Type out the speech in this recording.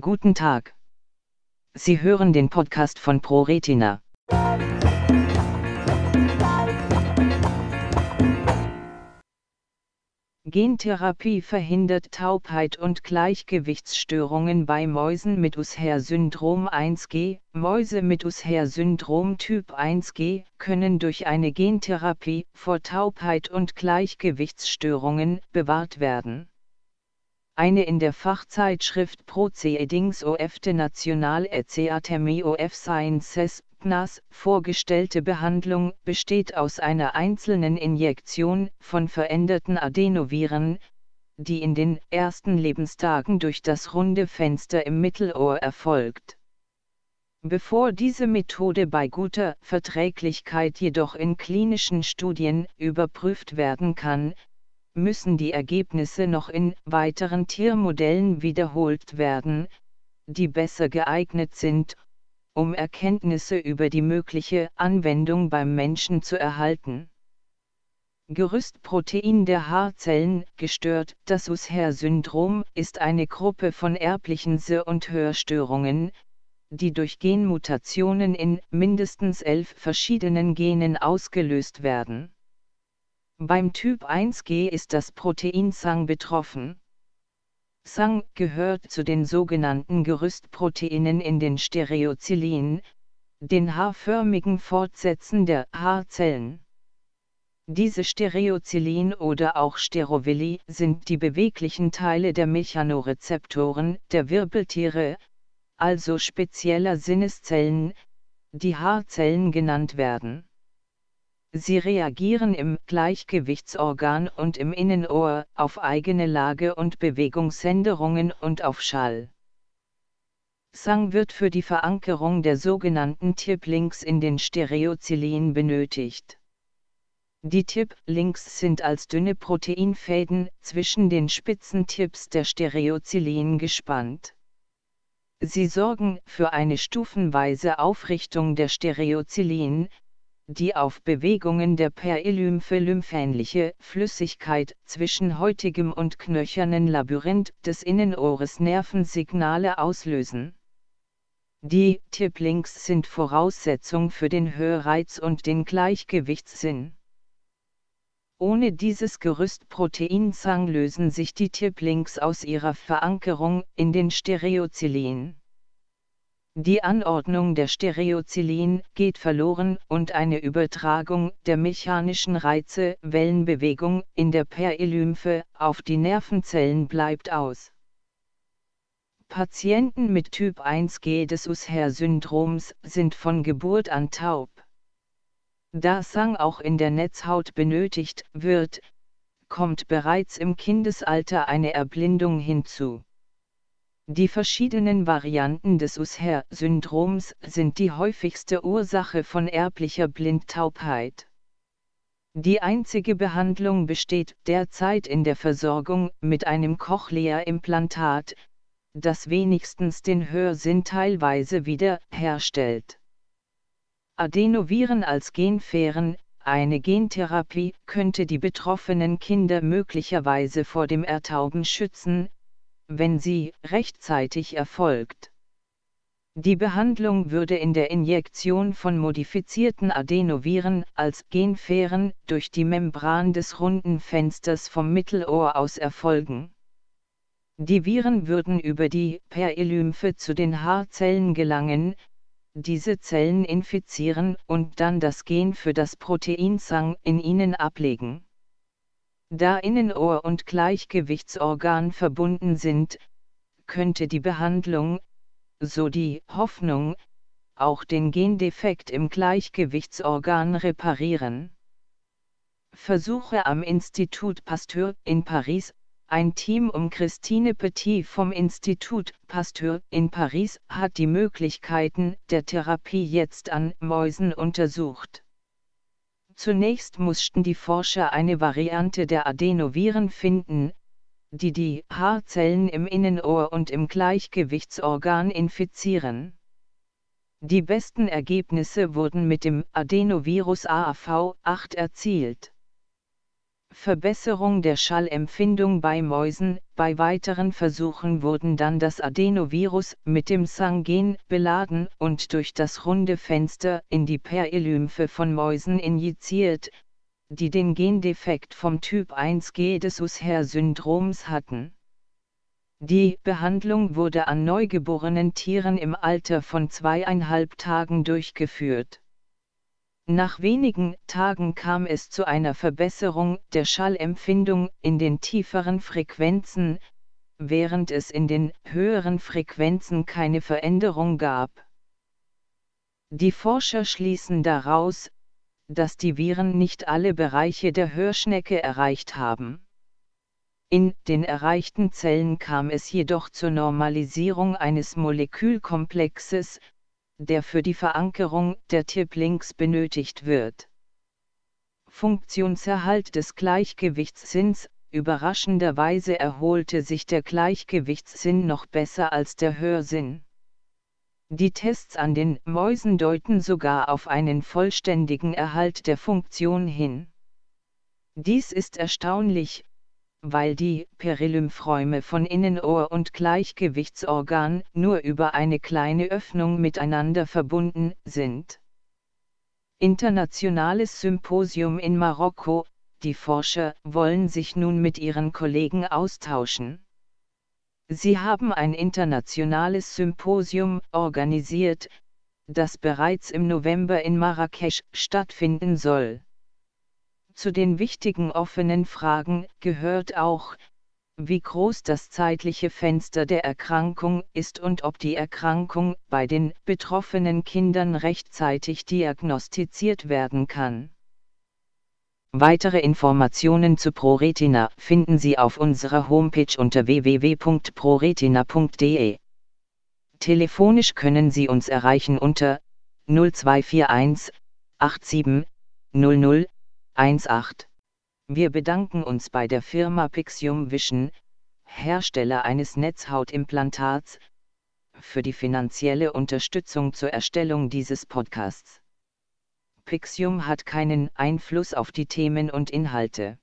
Guten Tag. Sie hören den Podcast von ProRetina. Gentherapie verhindert Taubheit und Gleichgewichtsstörungen bei Mäusen mit Usher-Syndrom 1G. Mäuse mit Usher-Syndrom Typ 1G können durch eine Gentherapie vor Taubheit und Gleichgewichtsstörungen bewahrt werden. Eine in der Fachzeitschrift Proceedings of the National Academy of Sciences PNAS vorgestellte Behandlung besteht aus einer einzelnen Injektion von veränderten Adenoviren, die in den ersten Lebenstagen durch das runde Fenster im Mittelohr erfolgt. Bevor diese Methode bei guter Verträglichkeit jedoch in klinischen Studien überprüft werden kann, müssen die Ergebnisse noch in weiteren Tiermodellen wiederholt werden, die besser geeignet sind, um Erkenntnisse über die mögliche Anwendung beim Menschen zu erhalten. Gerüstprotein der Haarzellen gestört. Das Usher-Syndrom ist eine Gruppe von erblichen Se- und Hörstörungen, die durch Genmutationen in mindestens elf verschiedenen Genen ausgelöst werden. Beim Typ 1G ist das Protein SANG betroffen. SANG gehört zu den sogenannten Gerüstproteinen in den Stereozylien, den haarförmigen Fortsätzen der Haarzellen. Diese Stereozylien oder auch Sterovilli sind die beweglichen Teile der Mechanorezeptoren der Wirbeltiere, also spezieller Sinneszellen, die Haarzellen genannt werden. Sie reagieren im Gleichgewichtsorgan und im Innenohr auf eigene Lage und Bewegungsänderungen und auf Schall. Sang wird für die Verankerung der sogenannten Tip-Links in den Stereozylien benötigt. Die Tip-Links sind als dünne Proteinfäden zwischen den spitzen Tips der Stereozylien gespannt. Sie sorgen für eine stufenweise Aufrichtung der Stereozylien, die auf Bewegungen der Perilymphe lymphähnliche Flüssigkeit zwischen heutigem und knöchernen Labyrinth des Innenohres Nervensignale auslösen. Die Tiplinks sind Voraussetzung für den Hörreiz und den Gleichgewichtssinn. Ohne dieses Gerüstproteinzang lösen sich die Tiplinks aus ihrer Verankerung in den Stereozylien. Die Anordnung der Stereozylien geht verloren und eine Übertragung der mechanischen Reize Wellenbewegung in der Perilymphe auf die Nervenzellen bleibt aus. Patienten mit Typ 1G des Usher-Syndroms sind von Geburt an taub. Da Sang auch in der Netzhaut benötigt wird, kommt bereits im Kindesalter eine Erblindung hinzu. Die verschiedenen Varianten des Usher-Syndroms sind die häufigste Ursache von erblicher Blindtaubheit. Die einzige Behandlung besteht derzeit in der Versorgung mit einem Cochlea-Implantat, das wenigstens den Hörsinn teilweise wieder herstellt. Adenoviren als Genfähren, eine Gentherapie könnte die betroffenen Kinder möglicherweise vor dem Ertauben schützen, wenn sie rechtzeitig erfolgt. Die Behandlung würde in der Injektion von modifizierten Adenoviren als Genfähren durch die Membran des runden Fensters vom Mittelohr aus erfolgen. Die Viren würden über die Perilymphe zu den Haarzellen gelangen, diese Zellen infizieren und dann das Gen für das Protein SANG in ihnen ablegen. Da Innenohr und Gleichgewichtsorgan verbunden sind, könnte die Behandlung, so die Hoffnung, auch den Gendefekt im Gleichgewichtsorgan reparieren. Versuche am Institut Pasteur in Paris, ein Team um Christine Petit vom Institut Pasteur in Paris hat die Möglichkeiten der Therapie jetzt an Mäusen untersucht. Zunächst mussten die Forscher eine Variante der Adenoviren finden, die die Haarzellen im Innenohr und im Gleichgewichtsorgan infizieren. Die besten Ergebnisse wurden mit dem Adenovirus AAV8 erzielt. Verbesserung der Schallempfindung bei Mäusen. Bei weiteren Versuchen wurden dann das Adenovirus mit dem Sangen beladen und durch das runde Fenster in die Perilymphe von Mäusen injiziert, die den Gendefekt vom Typ 1G des Usher-Syndroms hatten. Die Behandlung wurde an neugeborenen Tieren im Alter von zweieinhalb Tagen durchgeführt. Nach wenigen Tagen kam es zu einer Verbesserung der Schallempfindung in den tieferen Frequenzen, während es in den höheren Frequenzen keine Veränderung gab. Die Forscher schließen daraus, dass die Viren nicht alle Bereiche der Hörschnecke erreicht haben. In den erreichten Zellen kam es jedoch zur Normalisierung eines Molekülkomplexes, der für die Verankerung der Tiplinks benötigt wird. Funktionserhalt des Gleichgewichtssinns Überraschenderweise erholte sich der Gleichgewichtssinn noch besser als der Hörsinn. Die Tests an den Mäusen deuten sogar auf einen vollständigen Erhalt der Funktion hin. Dies ist erstaunlich, weil die Perilymphräume von Innenohr und Gleichgewichtsorgan nur über eine kleine Öffnung miteinander verbunden sind. Internationales Symposium in Marokko, die Forscher wollen sich nun mit ihren Kollegen austauschen. Sie haben ein internationales Symposium organisiert, das bereits im November in Marrakesch stattfinden soll. Zu den wichtigen offenen Fragen gehört auch, wie groß das zeitliche Fenster der Erkrankung ist und ob die Erkrankung bei den betroffenen Kindern rechtzeitig diagnostiziert werden kann. Weitere Informationen zu ProRetina finden Sie auf unserer Homepage unter www.proretina.de. Telefonisch können Sie uns erreichen unter 0241 87 00 1.8. Wir bedanken uns bei der Firma Pixium Vision, Hersteller eines Netzhautimplantats, für die finanzielle Unterstützung zur Erstellung dieses Podcasts. Pixium hat keinen Einfluss auf die Themen und Inhalte.